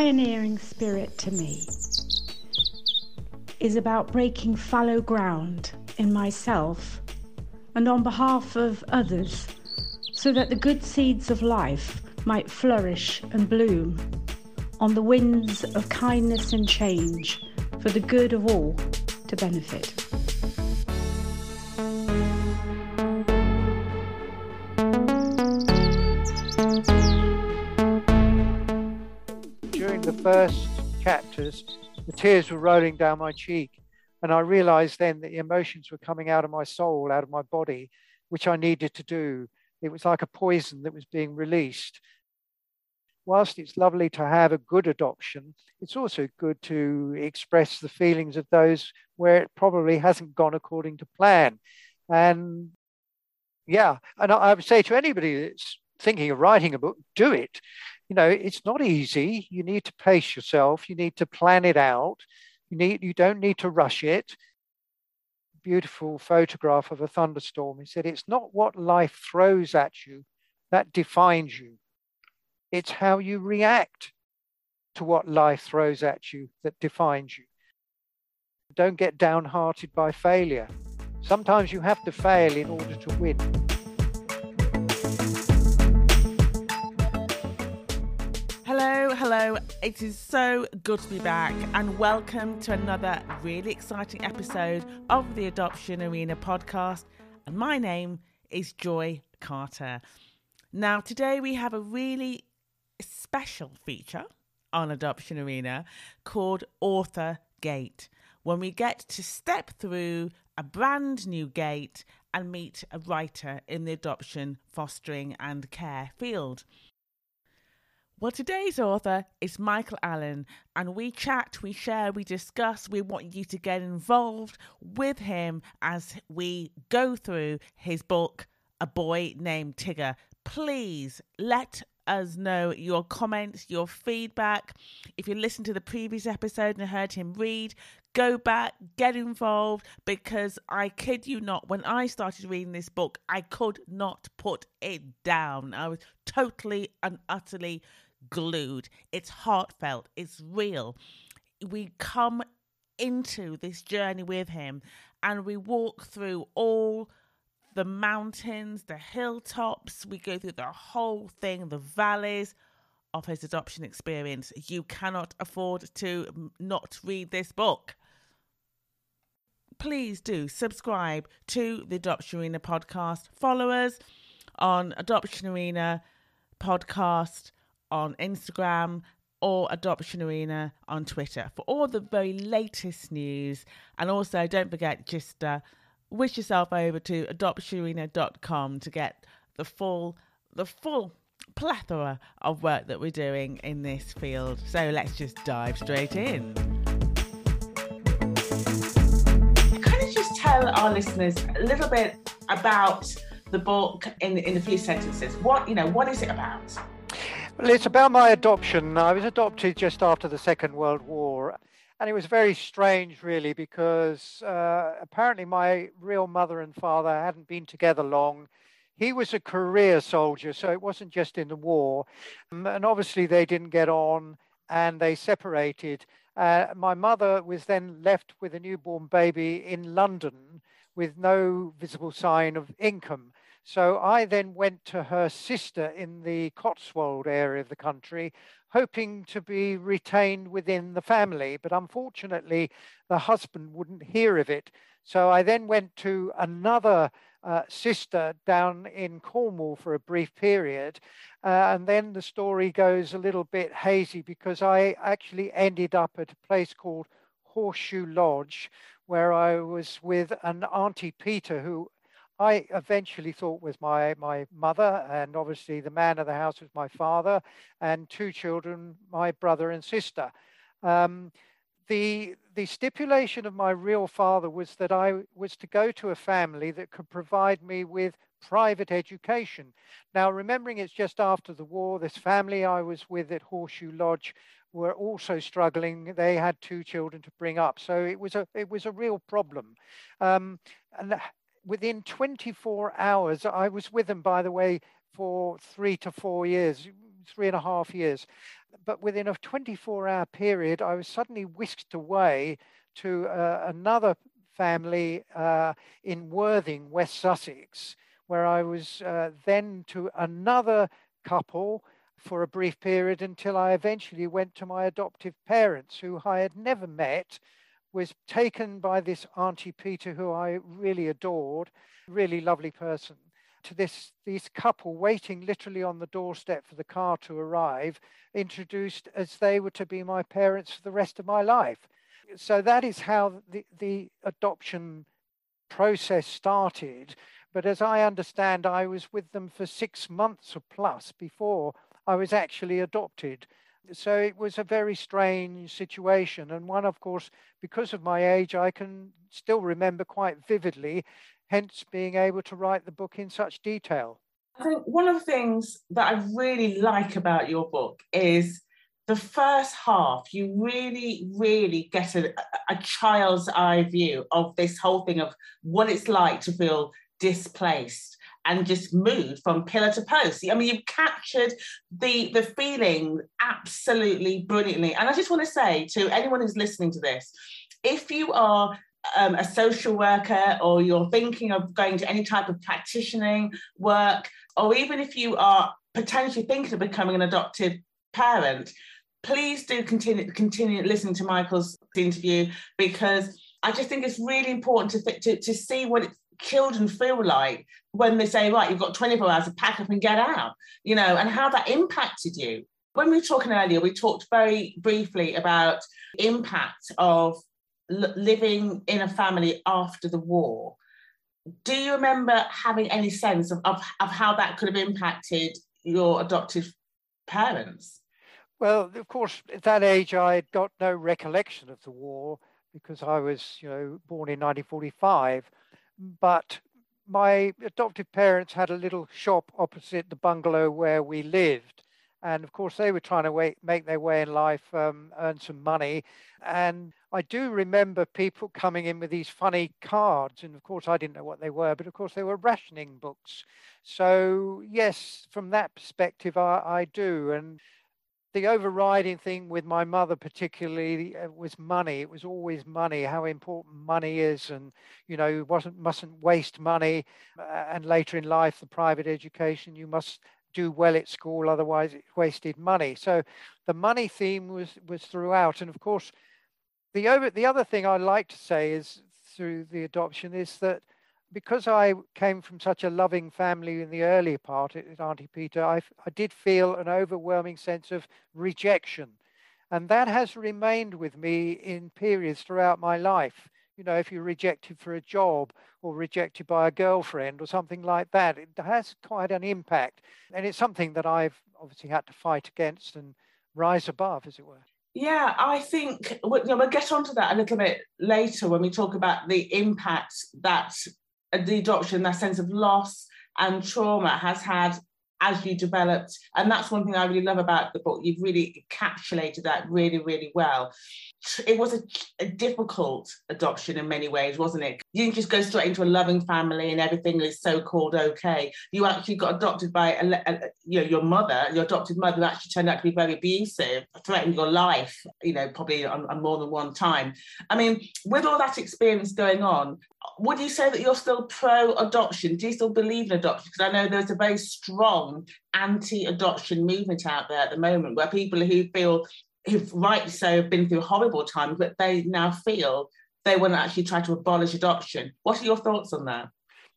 pioneering spirit to me is about breaking fallow ground in myself and on behalf of others so that the good seeds of life might flourish and bloom on the winds of kindness and change for the good of all to benefit. The tears were rolling down my cheek. And I realized then that the emotions were coming out of my soul, out of my body, which I needed to do. It was like a poison that was being released. Whilst it's lovely to have a good adoption, it's also good to express the feelings of those where it probably hasn't gone according to plan. And yeah, and I would say to anybody that's thinking of writing a book, do it. You know, it's not easy. You need to pace yourself. You need to plan it out. You need you don't need to rush it. Beautiful photograph of a thunderstorm. He said, it's not what life throws at you that defines you. It's how you react to what life throws at you that defines you. Don't get downhearted by failure. Sometimes you have to fail in order to win. Hello. It is so good to be back, and welcome to another really exciting episode of the Adoption Arena podcast. And my name is Joy Carter. Now, today we have a really special feature on Adoption Arena called Author Gate, when we get to step through a brand new gate and meet a writer in the adoption, fostering, and care field. Well, today's author is Michael Allen, and we chat, we share, we discuss. We want you to get involved with him as we go through his book, A Boy Named Tigger. Please let us know your comments, your feedback. If you listened to the previous episode and heard him read, go back, get involved, because I kid you not, when I started reading this book, I could not put it down. I was totally and utterly glued. It's heartfelt, it's real. We come into this journey with him and we walk through all the mountains, the hilltops, we go through the whole thing, the valleys of his adoption experience. You cannot afford to not read this book. Please do subscribe to the Adoption Arena podcast. Follow us on Adoption Arena podcast on Instagram or Adoption Arena on Twitter for all the very latest news. And also, don't forget, just uh, wish yourself over to adoptionarena.com to get the full, the full plethora of work that we're doing in this field. So let's just dive straight in. Can you just tell our listeners a little bit about the book in in a few sentences? What you know, what is it about? Well, it's about my adoption. I was adopted just after the Second World War. And it was very strange, really, because uh, apparently my real mother and father hadn't been together long. He was a career soldier, so it wasn't just in the war. Um, and obviously, they didn't get on and they separated. Uh, my mother was then left with a newborn baby in London with no visible sign of income. So I then went to her sister in the Cotswold area of the country, hoping to be retained within the family. But unfortunately, the husband wouldn't hear of it. So I then went to another uh, sister down in Cornwall for a brief period. Uh, and then the story goes a little bit hazy because I actually ended up at a place called Horseshoe Lodge, where I was with an Auntie Peter who I eventually thought was my my mother, and obviously the man of the house was my father, and two children, my brother and sister. Um, the the stipulation of my real father was that I was to go to a family that could provide me with private education. Now, remembering it's just after the war, this family I was with at Horseshoe Lodge were also struggling. They had two children to bring up, so it was a it was a real problem. Um, and within 24 hours, I was with them, by the way, for three to four years, three and a half years. But within a 24 hour period, I was suddenly whisked away to uh, another family uh, in Worthing, West Sussex, where I was uh, then to another couple for a brief period until I eventually went to my adoptive parents, who I had never met, was taken by this Auntie Peter, who I really adored, really lovely person, to this this couple waiting literally on the doorstep for the car to arrive, introduced as they were to be my parents for the rest of my life. So that is how the, the adoption process started. But as I understand, I was with them for six months or plus before I was actually adopted. So it was a very strange situation. And one, of course, because of my age, I can still remember quite vividly, hence being able to write the book in such detail. I think one of the things that I really like about your book is the first half, you really, really get a, a child's eye view of this whole thing of what it's like to feel displaced and just moved from pillar to post. I mean, you've captured the the feeling absolutely brilliantly. And I just want to say to anyone who's listening to this, if you are um, a social worker or you're thinking of going to any type of practicing work, or even if you are potentially thinking of becoming an adoptive parent, please do continue continue listening to Michael's interview because I just think it's really important to, to, to see what it children feel like when they say, right, you've got 24 hours to pack up and get out, you know, and how that impacted you. When we were talking earlier, we talked very briefly about impact of l- living in a family after the war. Do you remember having any sense of, of, of how that could have impacted your adoptive parents? Well, of course, at that age, I had got no recollection of the war because I was, you know, born in 1945 but my adoptive parents had a little shop opposite the bungalow where we lived. And of course, they were trying to wait, make their way in life, um, earn some money. And I do remember people coming in with these funny cards. And of course, I didn't know what they were, but of course, they were rationing books. So, yes, from that perspective, I, I do. And the overriding thing with my mother particularly uh, was money. It was always money how important money is and you know wasn't mustn't waste money uh, and later in life the private education you must do well at school otherwise it's wasted money. So the money theme was was throughout. And of course the over the other thing i like to say is through the adoption is that because I came from such a loving family in the earlier part at Auntie Peter, I, I did feel an overwhelming sense of rejection. And that has remained with me in periods throughout my life. You know, if you're rejected for a job or rejected by a girlfriend or something like that, it has quite an impact. And it's something that I've obviously had to fight against and rise above, as it were. Yeah, I think we'll, you know, we'll get onto that a little bit later when we talk about the impact that Uh, the adoption, that sense of loss and trauma has had as you developed. And that's one thing I really love about the book. You've really encapsulated that really, really well. It was a, a, difficult adoption in many ways, wasn't it? You didn't just go straight into a loving family and everything is so called okay. You actually got adopted by a, a, you know your mother, your adopted mother, actually turned out to be very abusive, threatened your life. You know, probably on, on more than one time. I mean, with all that experience going on, would you say that you're still pro adoption? Do you still believe in adoption? Because I know there's a very strong anti adoption movement out there at the moment where people who feel, who've rightly so have been through horrible times, but they now feel they want to actually try to abolish adoption. What are your thoughts on that?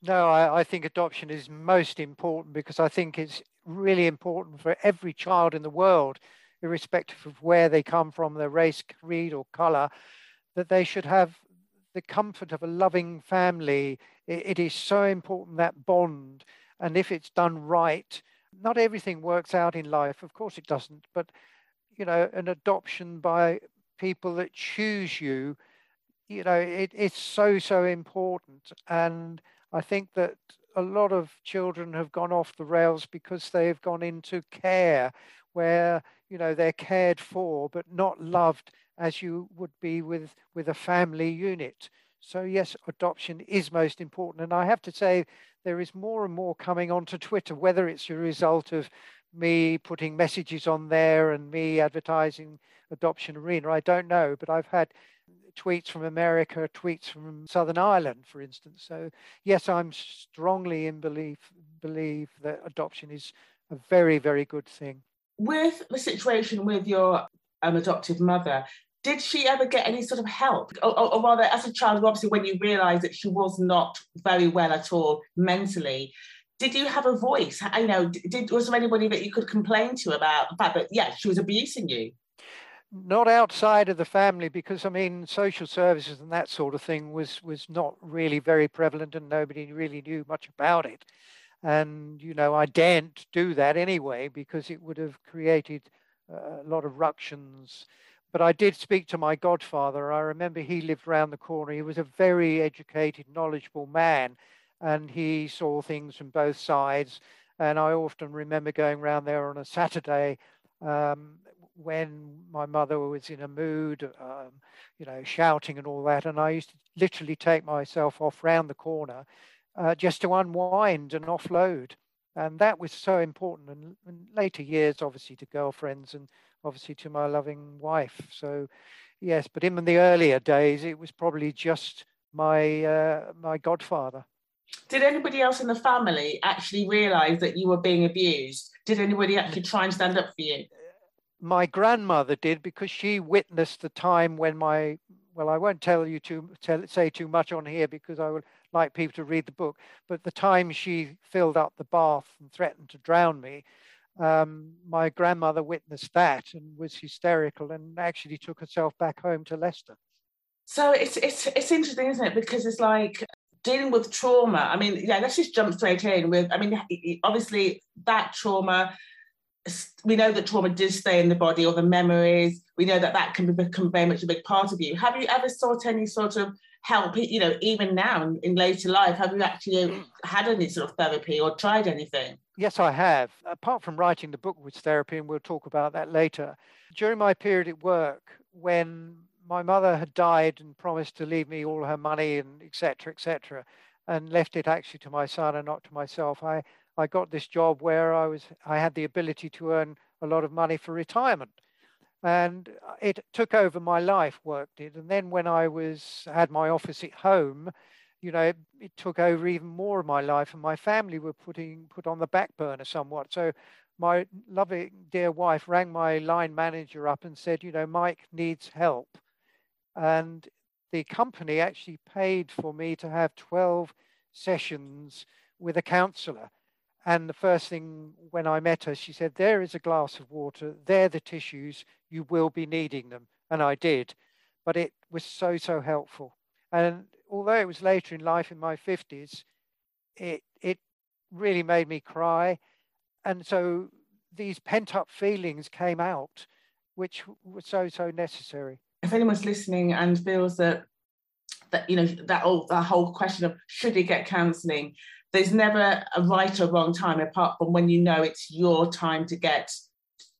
No, I, I think adoption is most important because I think it's really important for every child in the world, irrespective of where they come from, their race, creed, or color, that they should have the comfort of a loving family. It, it is so important that bond. And if it's done right, not everything works out in life. Of course it doesn't. But, you know, an adoption by people that choose you, you know, it, it's so, so important. And I think that a lot of children have gone off the rails because they've gone into care where, you know, they're cared for but not loved as you would be with, with a family unit. So, yes, adoption is most important. And I have to say, there is more and more coming onto Twitter, whether it's a result of me putting messages on there and me advertising Adoption Arena. I don't know, but I've had tweets from America, tweets from Southern Ireland, for instance. So yes, I'm strongly in belief believe that adoption is a very, very good thing. With the situation with your um, adoptive mother, did she ever get any sort of help? Or, or, or rather, as a child, obviously, when you realised that she was not very well at all mentally, did you have a voice? You know, did was there anybody that you could complain to about the fact that yeah, she was abusing you? Not outside of the family, because I mean, social services and that sort of thing was was not really very prevalent, and nobody really knew much about it. And you know, I daren't do that anyway because it would have created a lot of ructions. But I did speak to my godfather. I remember he lived around the corner. He was a very educated, knowledgeable man and he saw things from both sides. And I often remember going around there on a Saturday um, when my mother was in a mood, um, you know, shouting and all that. And I used to literally take myself off round the corner uh, just to unwind and offload. And that was so important. And in later years, obviously, to girlfriends and obviously to my loving wife. So, yes, but in the earlier days, it was probably just my uh, my godfather. Did anybody else in the family actually realise that you were being abused? Did anybody actually try and stand up for you? My grandmother did because she witnessed the time when my well, I won't tell you to tell, say too much on here because I would like people to read the book. But the time she filled up the bath and threatened to drown me, um, my grandmother witnessed that and was hysterical and actually took herself back home to Leicester. So it's it's it's interesting, isn't it? Because it's like dealing with trauma. I mean, yeah, let's just jump straight in with. I mean, obviously that trauma. We know that trauma does stay in the body, or the memories. We know that that can become very much a big part of you. Have you ever sought any sort of help? You know, even now in, in later life, have you actually mm. had any sort of therapy or tried anything? Yes, I have. Apart from writing the book with therapy, and we'll talk about that later. During my period at work, when my mother had died and promised to leave me all her money and etc etc and left it actually to my son and not to myself i i got this job where i was i had the ability to earn a lot of money for retirement and it took over my life work did. And then when i was had my office at home you know it, it took over even more of my life and my family were putting put on the back burner somewhat. So my loving dear wife rang my line manager up and said you know mike needs help. And the company actually paid for me to have 12 sessions with a counselor. And the first thing when I met her, she said, There is a glass of water, they're the tissues, you will be needing them. And I did. But it was so, so helpful. And although it was later in life in my 50s, it, it really made me cry. And so these pent up feelings came out, which were so, so necessary if anyone's listening and feels that that you know that whole that whole question of should he get counselling, there's never a right or wrong time apart from when you know it's your time to get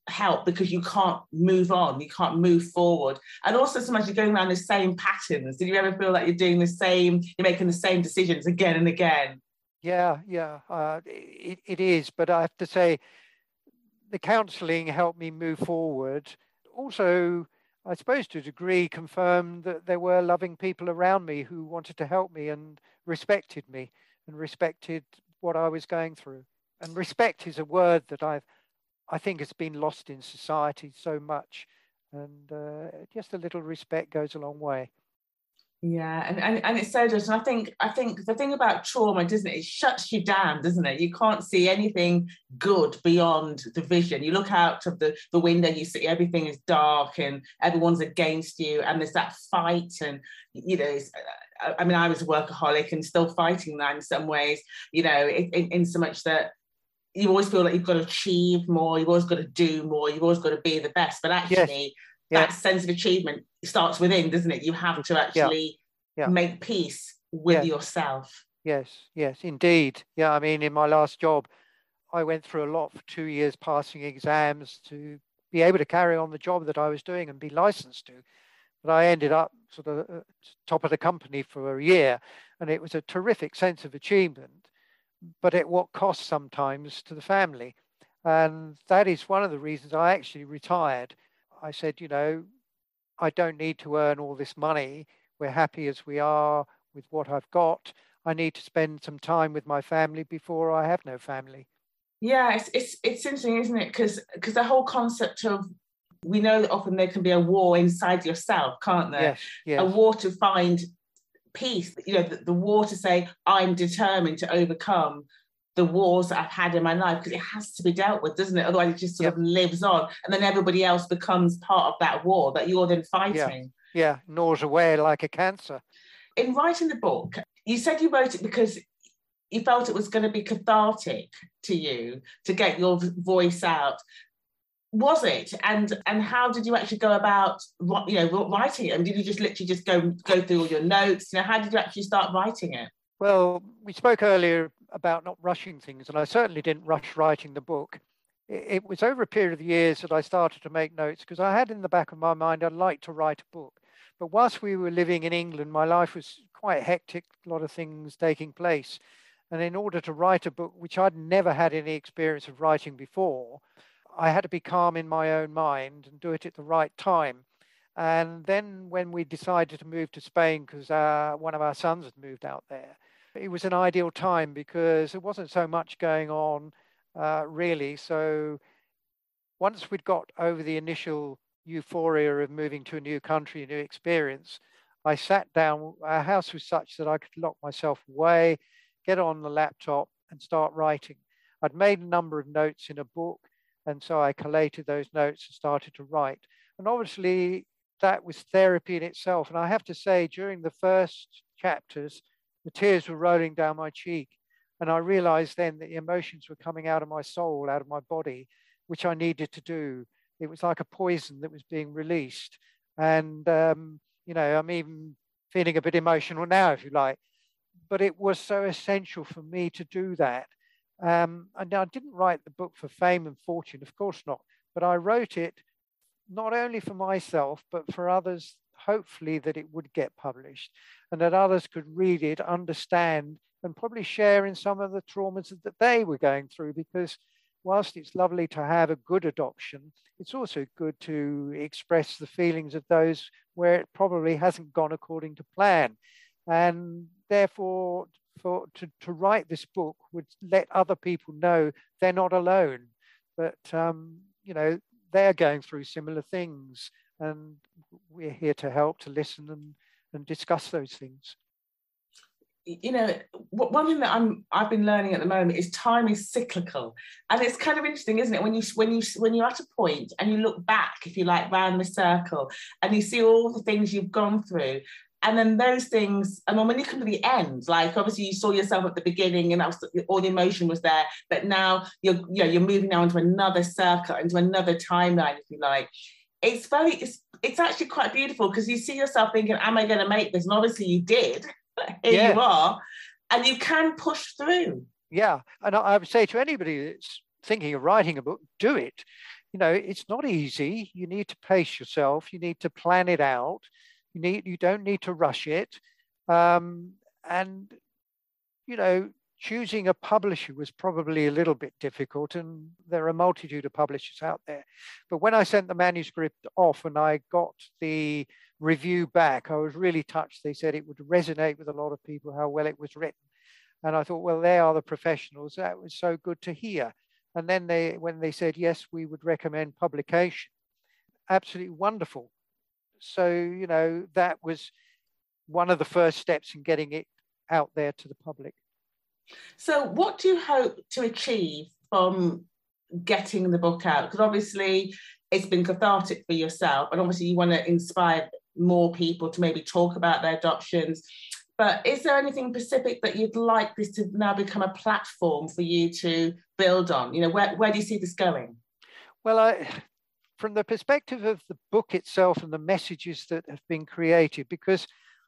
help because you can't move on, you can't move forward. And also sometimes you're going around the same patterns. Did you ever feel like you're doing the same, you're making the same decisions again and again? Yeah, yeah, uh, it, it is. But I have to say, the counselling helped me move forward. Also, I suppose to a degree, confirmed that there were loving people around me who wanted to help me and respected me and respected what I was going through. And respect is a word that I've, I think has been lost in society so much. And uh, just a little respect goes a long way. Yeah, and, and, and it's so. And I think I think the thing about trauma, doesn't it? It shuts you down, doesn't it? You can't see anything good beyond the vision. You look out of the, the window, you see everything is dark and everyone's against you, and there's that fight. And you know, I mean, I was a workaholic and still fighting that in some ways. You know, in, in, in so much that you always feel like you've got to achieve more, you've always got to do more, you've always got to be the best. But actually. Yes yeah. that sense of achievement starts within, doesn't it? You have to actually yeah. Yeah. make peace with yourself. Yes, yes, indeed. Yeah, I mean, in my last job, I went through a lot for two years, passing exams to be able to carry on the job that I was doing and be licensed to. But I ended up sort of uh, top of the company for a year, and it was a terrific sense of achievement, but at what cost sometimes to the family. And that is one of the reasons I actually retired. I said, you know, I don't need to earn all this money. We're happy as we are with what I've got. I need to spend some time with my family before I have no family. Yeah, it's it's, it's interesting, isn't it? Because because the whole concept of we know that often there can be a war inside yourself, can't there? Yes, yes. A war to find peace. You know, the, the war to say I'm determined to overcome the wars that I've had in my life because it has to be dealt with, doesn't it? Otherwise, it just sort yep. of lives on, and then everybody else becomes part of that war that you're then fighting. Yeah, yeah. gnaws away like a cancer. In writing the book, you said you wrote it because you felt it was going to be cathartic to you to get your voice out. Was it? And and how did you actually go about you know writing it? And did you just literally just go go through all your notes? You know, how did you actually start writing it? Well, we spoke earlier about not rushing things, and I certainly didn't rush writing the book. It, was over a period of years that I started to make notes because I had in the back of my mind I'd like to write a book. But whilst we were living in England, my life was quite hectic, a lot of things taking place. And in order to write a book, which I'd never had any experience of writing before, I had to be calm in my own mind and do it at the right time. And then when we decided to move to Spain, because uh, one of our sons had moved out there, it was an ideal time because there wasn't so much going on uh, really. So once we'd got over the initial euphoria of moving to a new country, a new experience, I sat down. Our house was such that I could lock myself away, get on the laptop, and start writing. I'd made a number of notes in a book, and so I collated those notes and started to write. And obviously, that was therapy in itself. And I have to say, during the first chapters, the tears were rolling down my cheek. And I realized then that the emotions were coming out of my soul, out of my body, which I needed to do. It was like a poison that was being released. And, um, you know, I'm even feeling a bit emotional now, if you like. But it was so essential for me to do that. Um, and I didn't write the book for fame and fortune, of course not. But I wrote it not only for myself, but for others, hopefully, that it would get published and that others could read it, understand, and probably share in some of the traumas that they were going through. Because whilst it's lovely to have a good adoption, it's also good to express the feelings of those where it probably hasn't gone according to plan. And therefore, for to, to write this book would let other people know they're not alone, but um, you know they're going through similar things, and we're here to help, to listen, and and discuss those things. You know one thing that i'm i've been learning at the moment is time is cyclical. And it's kind of interesting isn't it? When you when you when you're at a point and you look back if you like round the circle and you see all the things you've gone through and then those things and then when you come to the end like obviously you saw yourself at the beginning and was, all the emotion was there but now you're you know you're moving now into another circle into another timeline if you like it's very it's it's actually quite beautiful because you see yourself thinking, "Am I going to make this?" And obviously, you did. Here yeah. you are, and you can push through. Yeah, and I would say to anybody that's thinking of writing a book, do it. You know, it's not easy. You need to pace yourself. You need to plan it out. You need you don't need to rush it. Um, and you know, choosing a publisher was probably a little bit difficult, and there are a multitude of publishers out there. But when I sent the manuscript off and I got the review back, I was really touched. They said it would resonate with a lot of people how well it was written. And I thought, well, they are the professionals. That was so good to hear. And then they, when they said, yes, we would recommend publication, absolutely wonderful. So, you know, that was one of the first steps in getting it out there to the public. So, what do you hope to achieve from getting the book out? Because obviously, it's been cathartic for yourself, and obviously, you want to inspire more people to maybe talk about their adoptions. But is there anything specific that you'd like this to now become a platform for you to build on? You know, where, where do you see this going? Well, I, from the perspective of the book itself and the messages that have been created, because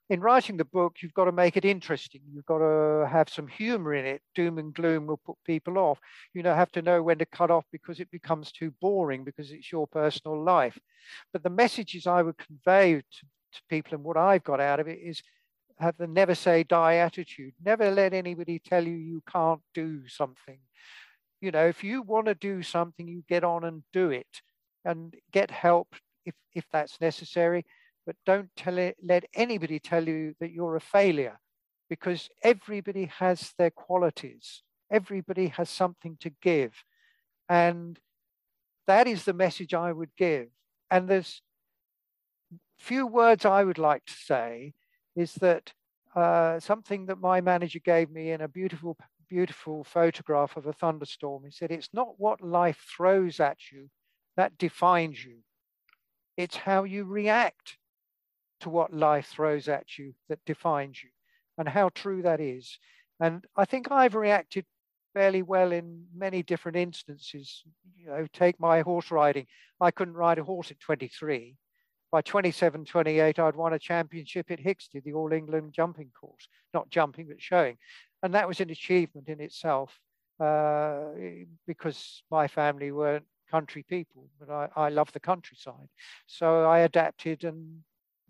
in writing the book, you've got to make it interesting. You've got to have some humor in it. Doom and gloom will put people off. You know, have to know when to cut off because it becomes too boring because it's your personal life. But the messages I would convey to, to people and what I've got out of it is have the never say die attitude. Never let anybody tell you you can't do something. You know, if you want to do something, you get on and do it and get help if, if that's necessary. But don't tell it, let anybody tell you that you're a failure because everybody has their qualities. Everybody has something to give. And that is the message I would give. And there's few words I would like to say is that uh, something that my manager gave me in a beautiful, beautiful photograph of a thunderstorm. He said, It's not what life throws at you that defines you, it's how you react to what life throws at you that defines you, and how true that is. And I think I've reacted fairly well in many different instances. You know, take my horse riding. I couldn't ride a horse at 23. By 27, 28, I'd won a championship at Hickstead, the All England jumping course, not jumping, but showing. And that was an achievement in itself uh, because my family weren't country people, but I, I love the countryside. So I adapted and,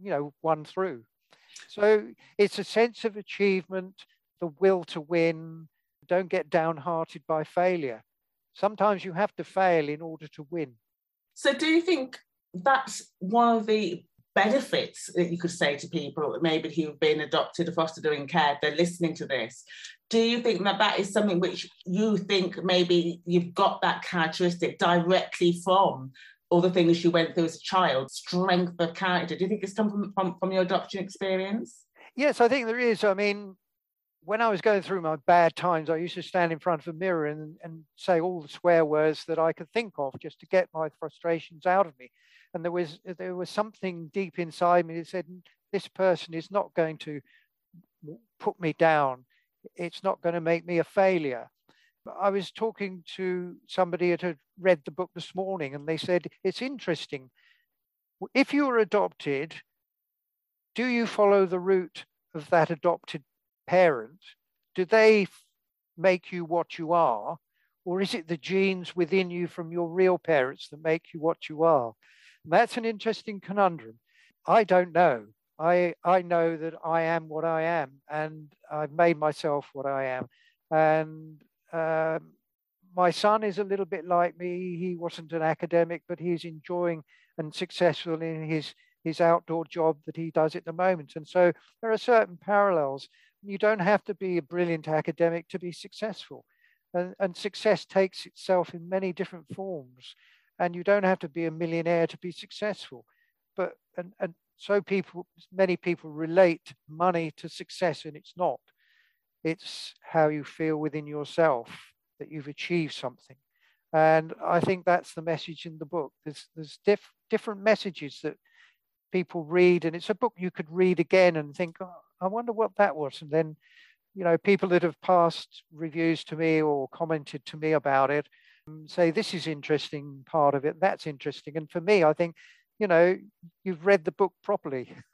you know, won through. So it's a sense of achievement, the will to win, don't get downhearted by failure. Sometimes you have to fail in order to win. So, do you think that's one of the benefits that you could say to people maybe who've been adopted or foster doing care they're listening to this. Do you think that that is something which you think maybe you've got that characteristic directly from all the things you went through as a child strength of character? Do you think it's come from, from, from your adoption experience? Yes i think there is. I mean when I was going through my bad times, I used to stand in front of a mirror and, and say all the swear words that I could think of just to get my frustrations out of me. And there was there was something deep inside me that said, this person is not going to put me down. It's not going to make me a failure. I was talking to somebody that had read the book this morning, and they said, it's interesting. If you were adopted, do you follow the route of that adopted parent, do they make you what you are? Or is it the genes within you from your real parents that make you what you are? That's an interesting conundrum. I don't know. I, I know that I am what I am, and I've made myself what I am. And um, my son is a little bit like me. He wasn't an academic, but he's enjoying and successful in his, his outdoor job that he does at the moment. And so there are certain parallels you don't have to be a brilliant academic to be successful. And, and success takes itself in many different forms. And you don't have to be a millionaire to be successful. But and, and so people, many people relate money to success, and it's not. It's how you feel within yourself that you've achieved something. And I think that's the message in the book. There's there's diff, different messages that people read, and it's a book you could read again and think, oh, I wonder what that was. And then, you know, people that have passed reviews to me or commented to me about it say, this is interesting part of it, that's interesting. And for me, I think, you know, you've read the book properly.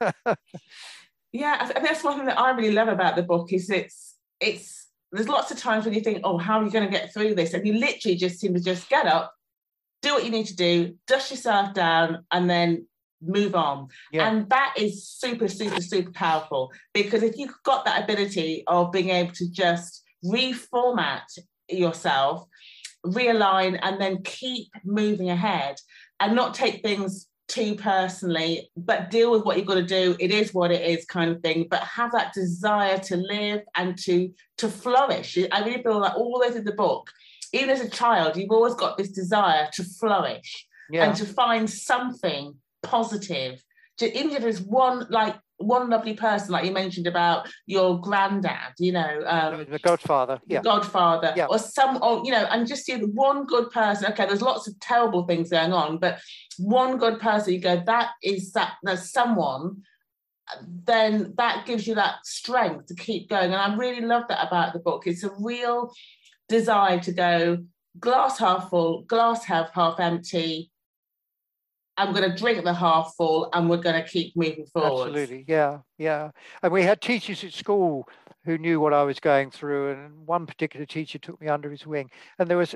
yeah, I think that's one thing that I really love about the book is it's it's there's lots of times when you think, oh, how are you going to get through this? And you literally just seem to just get up, do what you need to do, dust yourself down, and then move on. Yeah. And that is super, super, super powerful because if you've got that ability of being able to just reformat yourself, realign, and then keep moving ahead and not take things too personally, but deal with what you've got to do. It is what it is, kind of thing. But have that desire to live and to to flourish. I really feel like all the way through the book, even as a child, you've always got this desire to flourish yeah. and to find something positive. To, even if one like one lovely person, like you mentioned about your granddad, you know, um, the Godfather, yeah, Godfather, yeah. or some, or you know, and just see one good person. Okay, there's lots of terrible things going on, but one good person, you go, that is that. There's someone. Then that gives you that strength to keep going, and I really love that about the book. It's a real desire to go glass half full, glass half half empty I'm going to drink the half full and we're going to keep moving forward. Absolutely, yeah, yeah. And we had teachers at school who knew what I was going through, and one particular teacher took me under his wing. And there was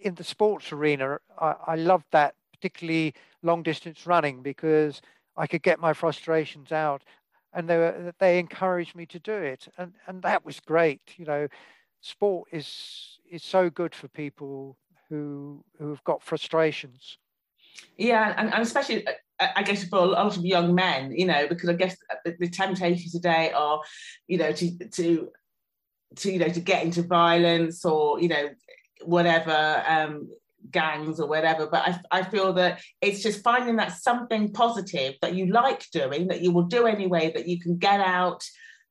in the sports arena, I, loved that, particularly long distance running, because I could get my frustrations out, and they were, they encouraged me to do it, and and that was great. You know, sport is is so good for people who who've got frustrations. Yeah, and, and especially uh, I guess for a lot of young men, you know, because I guess the, the temptations today are, you know, to to to you know to get into violence or you know whatever um gangs or whatever but I, I feel that it's just finding that something positive that you like doing that you will do anyway that you can get out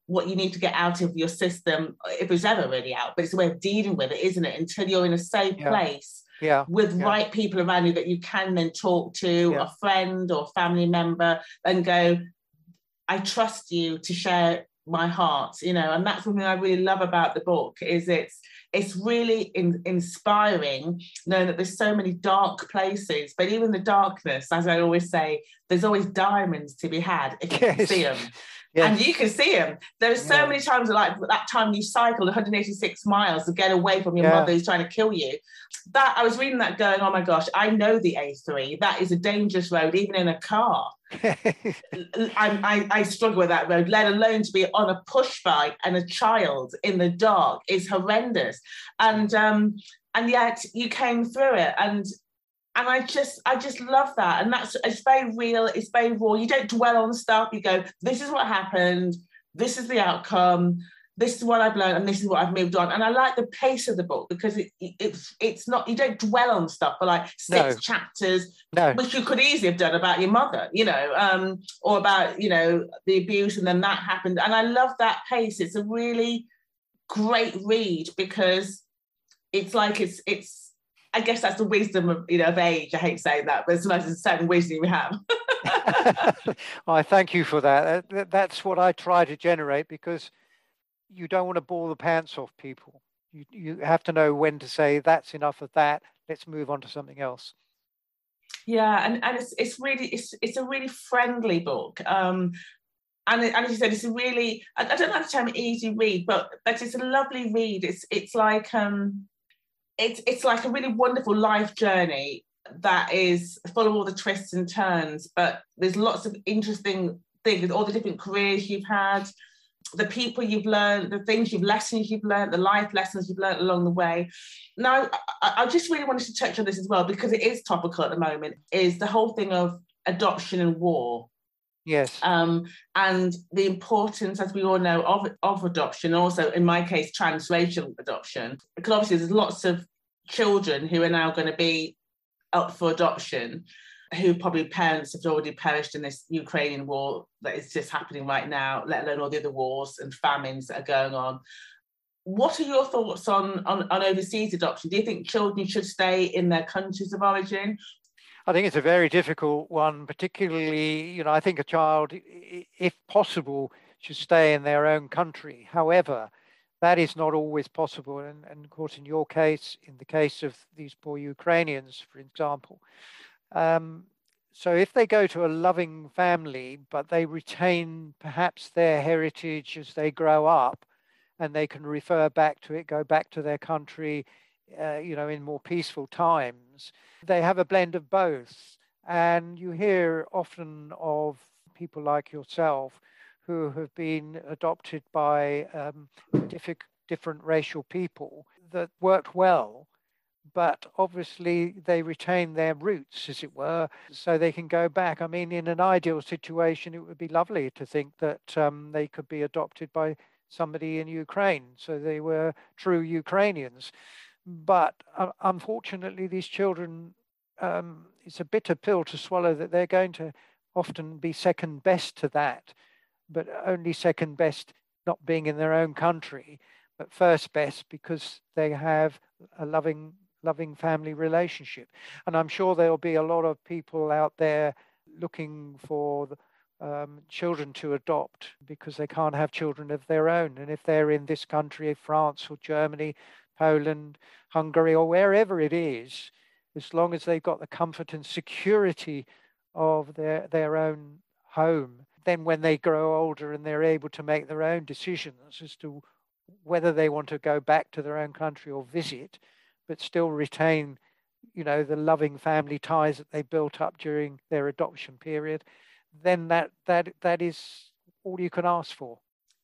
what you need to get out of your system if it's ever really out but it's a way of dealing with it isn't it until you're in a safe yeah. place yeah with yeah. right people around you that you can then talk to Yeah. a friend or family member and go i trust you to share my heart you know and that's something i really love about the book is it's it's really in, inspiring knowing that there's so many dark places but even the darkness as i always say there's always diamonds to be had if you can see them Yes. and you can see them. There's so Yeah. many times like that time you cycled 186 miles to get away from your Yeah. mother who's trying to kill you. That I was reading that going, oh my gosh, I know the A3. That is a dangerous road, even in a car. I, I, I struggle with that road, let alone to be on a push bike and a child in the dark is horrendous. And um, and yet you came through it and and I just I just love that. And that's it's very real, it's very raw. You don't dwell on stuff, you go, this is what happened, this is the outcome, this is what I've learned, and this is what I've moved on. And I like the pace of the book because it, it- it's it's not you don't dwell on stuff for like six No. chapters, no which you could easily have done about your mother, you know, um, or about, you know, the abuse and then that happened. And I love that pace. It's a really great read because it's like it's it's I guess that's the wisdom of you know of age. I hate saying that, but sometimes it's a certain wisdom we have. I thank you for that. That- that. That's what I try to generate because you don't want to bore the pants off people. You you have to know when to say that's enough of that. Let's move on to something else. Yeah, and, and it's it's really it's it's a really friendly book. Um and, and as you said, it's a really I, I don't like the term easy read, but but it's a lovely read. It's it's like um it's it's like a really wonderful life journey that is full of all the twists and turns, but there's lots of interesting things, all the different careers you've had, the people you've learned, the things you've lessons you've learned, the life lessons you've learned along the way. Now, I, I just really wanted to touch on this as well because it is topical at the moment. Is the whole thing of adoption and war, Yes. um, and the importance, as we all know, of of adoption. Also, in my case, transracial adoption, because obviously there's lots of children who are now going to be up for adoption who probably parents have already perished in this Ukrainian war that is just happening right now, let alone all the other wars and famines that are going on. What are your thoughts on, on, on overseas adoption? Do you think children should stay in their countries of origin? I think it's a very difficult one, particularly, you know, I think a child, if possible, should stay in their own country. However, that is not always possible. And, and of course, in your case, in the case of these poor Ukrainians, for example, um, so if they go to a loving family, but they retain perhaps their heritage as they grow up, and they can refer back to it, go back to their country, uh, you know, in more peaceful times, they have a blend of both. And you hear often of people like yourself who have been adopted by um, different racial people that worked well, but obviously they retain their roots, as it were, so they can go back. I mean, in an ideal situation, it would be lovely to think that um, they could be adopted by somebody in Ukraine, so they were true Ukrainians. But uh, unfortunately, these children, um, it's a bitter pill to swallow that they're going to often be second best to that, but only second best not being in their own country, but first best because they have a loving, loving family relationship. And I'm sure there'll be a lot of people out there looking for um, children to adopt because they can't have children of their own. And if they're in this country, France or Germany, Poland, Hungary, or wherever it is, as long as they've got the comfort and security of their, their own home, then when they grow older and they're able to make their own decisions as to whether they want to go back to their own country or visit, but still retain, you know, the loving family ties that they built up during their adoption period, then that that that is all you can ask for.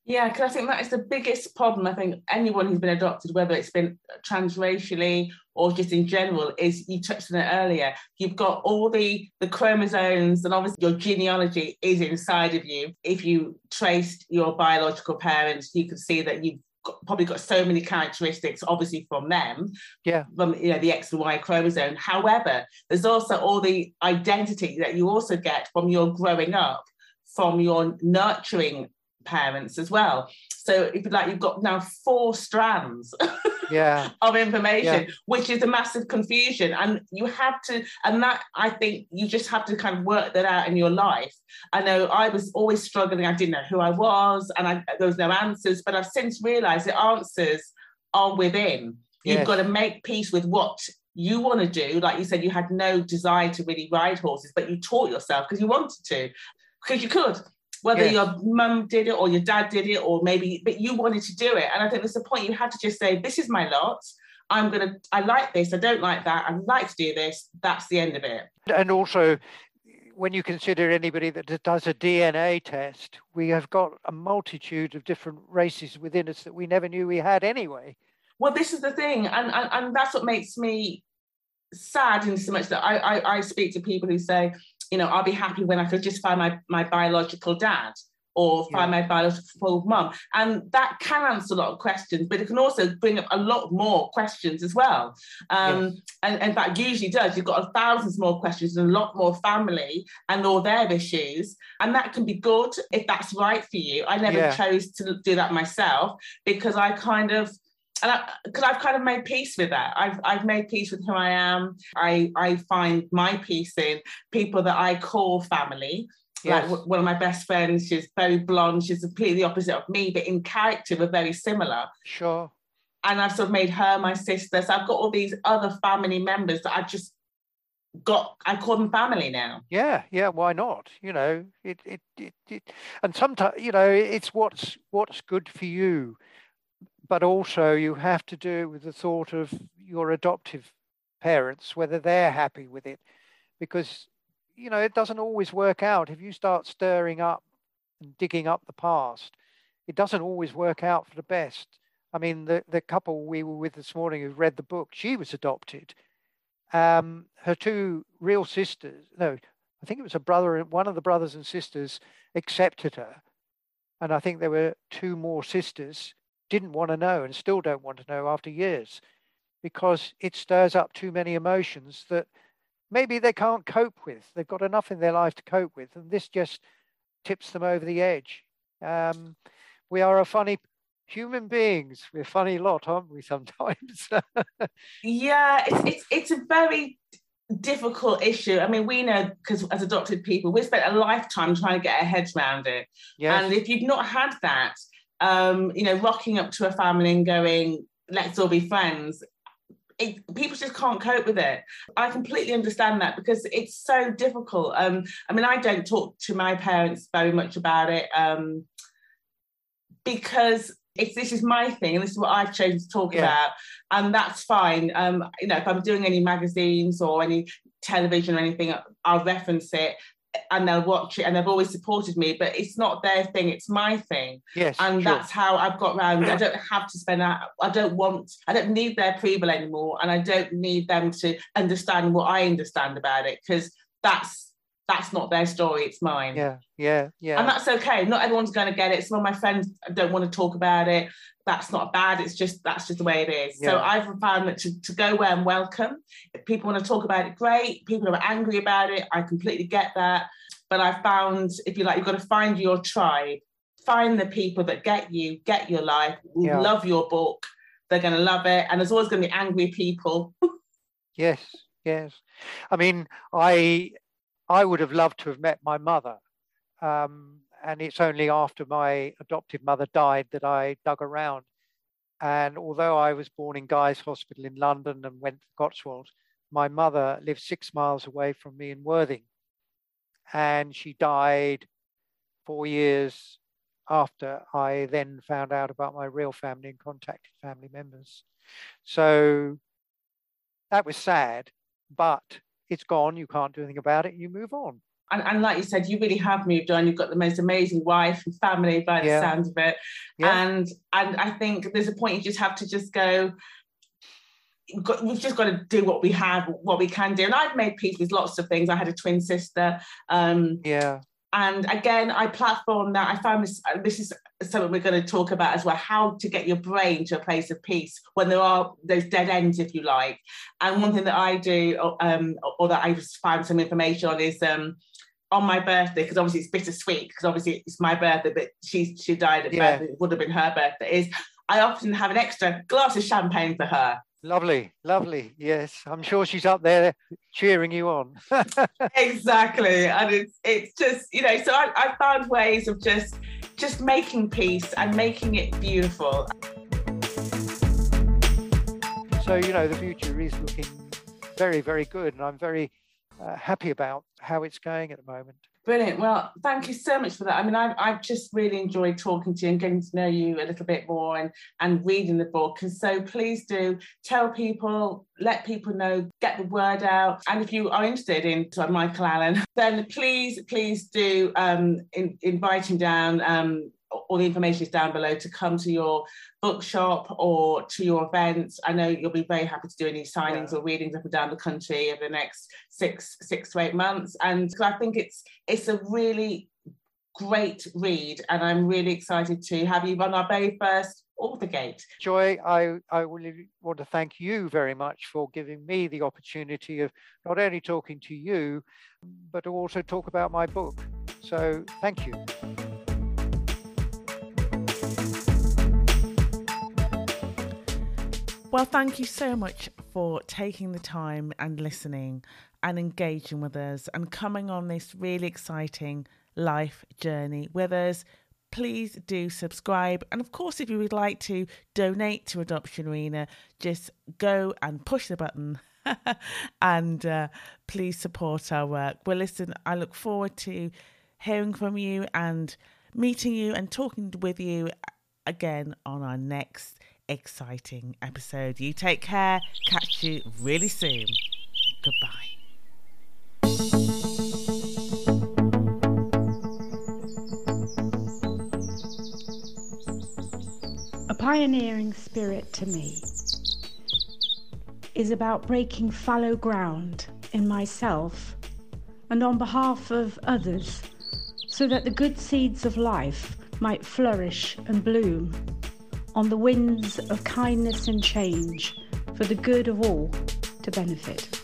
Yeah, because I think that is the biggest problem. I think anyone who's been adopted, whether it's been transracially or just in general, is you touched on it earlier. You've got all the the chromosomes, and obviously your genealogy is inside of you. If you traced your biological parents, you could see that you've got, probably got so many characteristics, obviously from them. Yeah. From you know the X and Y chromosome. However, there's also all the identity that you also get from your growing up from your nurturing parents as well. So if like, you've got now four strands yeah. of information, yeah. which is a massive confusion. And you have to, and that I think you just have to kind of work that out in your life. I know I was always struggling. I didn't know who I was, and I, there was no answers. But I've since realised the answers are within. Yes. You've got to make peace with what you want to do. Like you said, you had no desire to really ride horses, but you taught yourself because you wanted to, because you could whether yes. your mum did it or your dad did it or maybe but you wanted to do it. And i think there's a point you had to just say this is my lot. I'm gonna i like this. I don't like that. I'd like to do this. That's the end of it. And also when you consider anybody that does a dna test we have got a multitude of different races within us that we never knew we had anyway. Well this is the thing. And and, and that's what makes me sad in so much that I, I i speak to people who say you know, I'll be happy when I could just find my, my biological dad or find yeah. my biological mum. And that can answer a lot of questions, but it can also bring up a lot more questions as well. Um, yes. and, and that usually does. You've got thousands more questions and a lot more family and all their issues. And that can be good if that's right for you. I never yeah. chose to do that myself because I kind of and because I've kind of made peace with that. I've I've made peace with who I am. I I find my peace in people that I call family. Yes. Like one of my best friends, she's very blonde. She's completely the opposite of me, but in character, we're very similar. Sure. And I've sort of made her my sister. So I've got all these other family members that I just got. I call them family now. Yeah, yeah. Why not? You know, it, it, it, it and sometimes you know it's what's what's good for you but also you have to do it with the thought of your adoptive parents, whether they're happy with it, because you know it doesn't always work out. If you start stirring up and digging up the past, it doesn't always work out for the best. I mean, the the couple we were with this morning who read the book, she was adopted. Um, her two real sisters, no, I think it was a brother, one of the brothers and sisters accepted her, and I think there were two more sisters didn't want to know and still don't want to know after years because it stirs up too many emotions that maybe they can't cope with. They've got enough in their life to cope with, and this just tips them over the edge. Um, we are a funny human beings. We're a funny lot, aren't we? Sometimes. yeah, it's, it's it's a very difficult issue. I mean, we know because as adopted people, we spent a lifetime trying to get our heads around it. Yes. And if you've not had that, um, you know, rocking up to a family and going, let's all be friends. It, people just can't cope with it. I completely understand that because it's so difficult. Um, I mean, I don't talk to my parents very much about it um, because it's this is my thing and this is what I've chosen to talk yeah. about, and that's fine. Um, you know, if I'm doing any magazines or any television or anything, I'll reference it and they'll watch it and they've always supported me but it's not their thing it's my thing yes and sure. that's how i've got around i don't have to spend that i don't want i don't need their approval anymore and i don't need them to understand what i understand about it because that's that's not their story it's mine. Yeah yeah yeah. And that's okay not everyone's going to get it. Some of my friends don't want to talk about it. That's not bad it's just that's just the way it is. Yeah. so i've found that to, to go where i'm welcome if people want to talk about it great. People are angry about it i completely get that. But I've found if you like you've got to find your tribe. Find the people that get you get your life yeah. love your book. They're going to love it and there's always going to be angry people. Yes yes. I mean i I would have loved to have met my mother. Um, and it's only after my adoptive mother died that I dug around. And although I was born in Guy's Hospital in London and went to Cotswolds, my mother lived six miles away from me in Worthing. And she died four years after I then found out about my real family and contacted family members. So that was sad, but it's gone. You can't do anything about it. You move on. And, and, like you said, you really have moved on. You've got the most amazing wife and family by the yeah. sounds of it. Yeah. And and I think there's a point you just have to just go. We've just got to do what we have, what we can do. And I've made peace with lots of things. I had a twin sister. Um, yeah. And again, I platform that. I found this. This is something we're going to talk about as well how to get your brain to a place of peace when there are those dead ends if you like and one thing that i do um, or that i just found some information on is um, on my birthday because obviously it's bittersweet because obviously it's my birthday but she she died at yeah. birthday it would have been her birthday is i often have an extra glass of champagne for her Lovely, lovely. Yes, I'm sure she's up there cheering you on. exactly, and it's it's just you know. So I, I found ways of just just making peace and making it beautiful. So, you know, the future is looking very, very good, and I'm very uh, happy about how it's going at the moment. Brilliant. Well, thank you so much for that. I mean, I've, I've just really enjoyed talking to you and getting to know you a little bit more and, and reading the book. And so please do tell people, let people know, get the word out. And if you are interested in Michael Allen, then please, please do um, in, invite him down. Um, all the information is down below to come to your bookshop or to your events. I know you'll be very happy to do any signings yeah. or readings up and down the country over the next six six to eight months. And I think it's it's a really great read, and I'm really excited to have you run our very first author gate. Joy, I, I really want to thank you very much for giving me the opportunity of not only talking to you, but also talk about my book. So thank you. Well, thank you so much for taking the time and listening and engaging with us and coming on this really exciting life journey with us. Please do subscribe. And of course, if you would like to donate to Adoption Arena, just go and push the button and uh, please support our work. Well, listen, I look forward to hearing from you and meeting you and talking with you again on our next exciting episode. You take care. Catch you really soon. Goodbye. A pioneering spirit to me is about breaking fallow ground in myself and on behalf of others so that the good seeds of life might flourish and bloom on the winds of kindness and change for the good of all to benefit.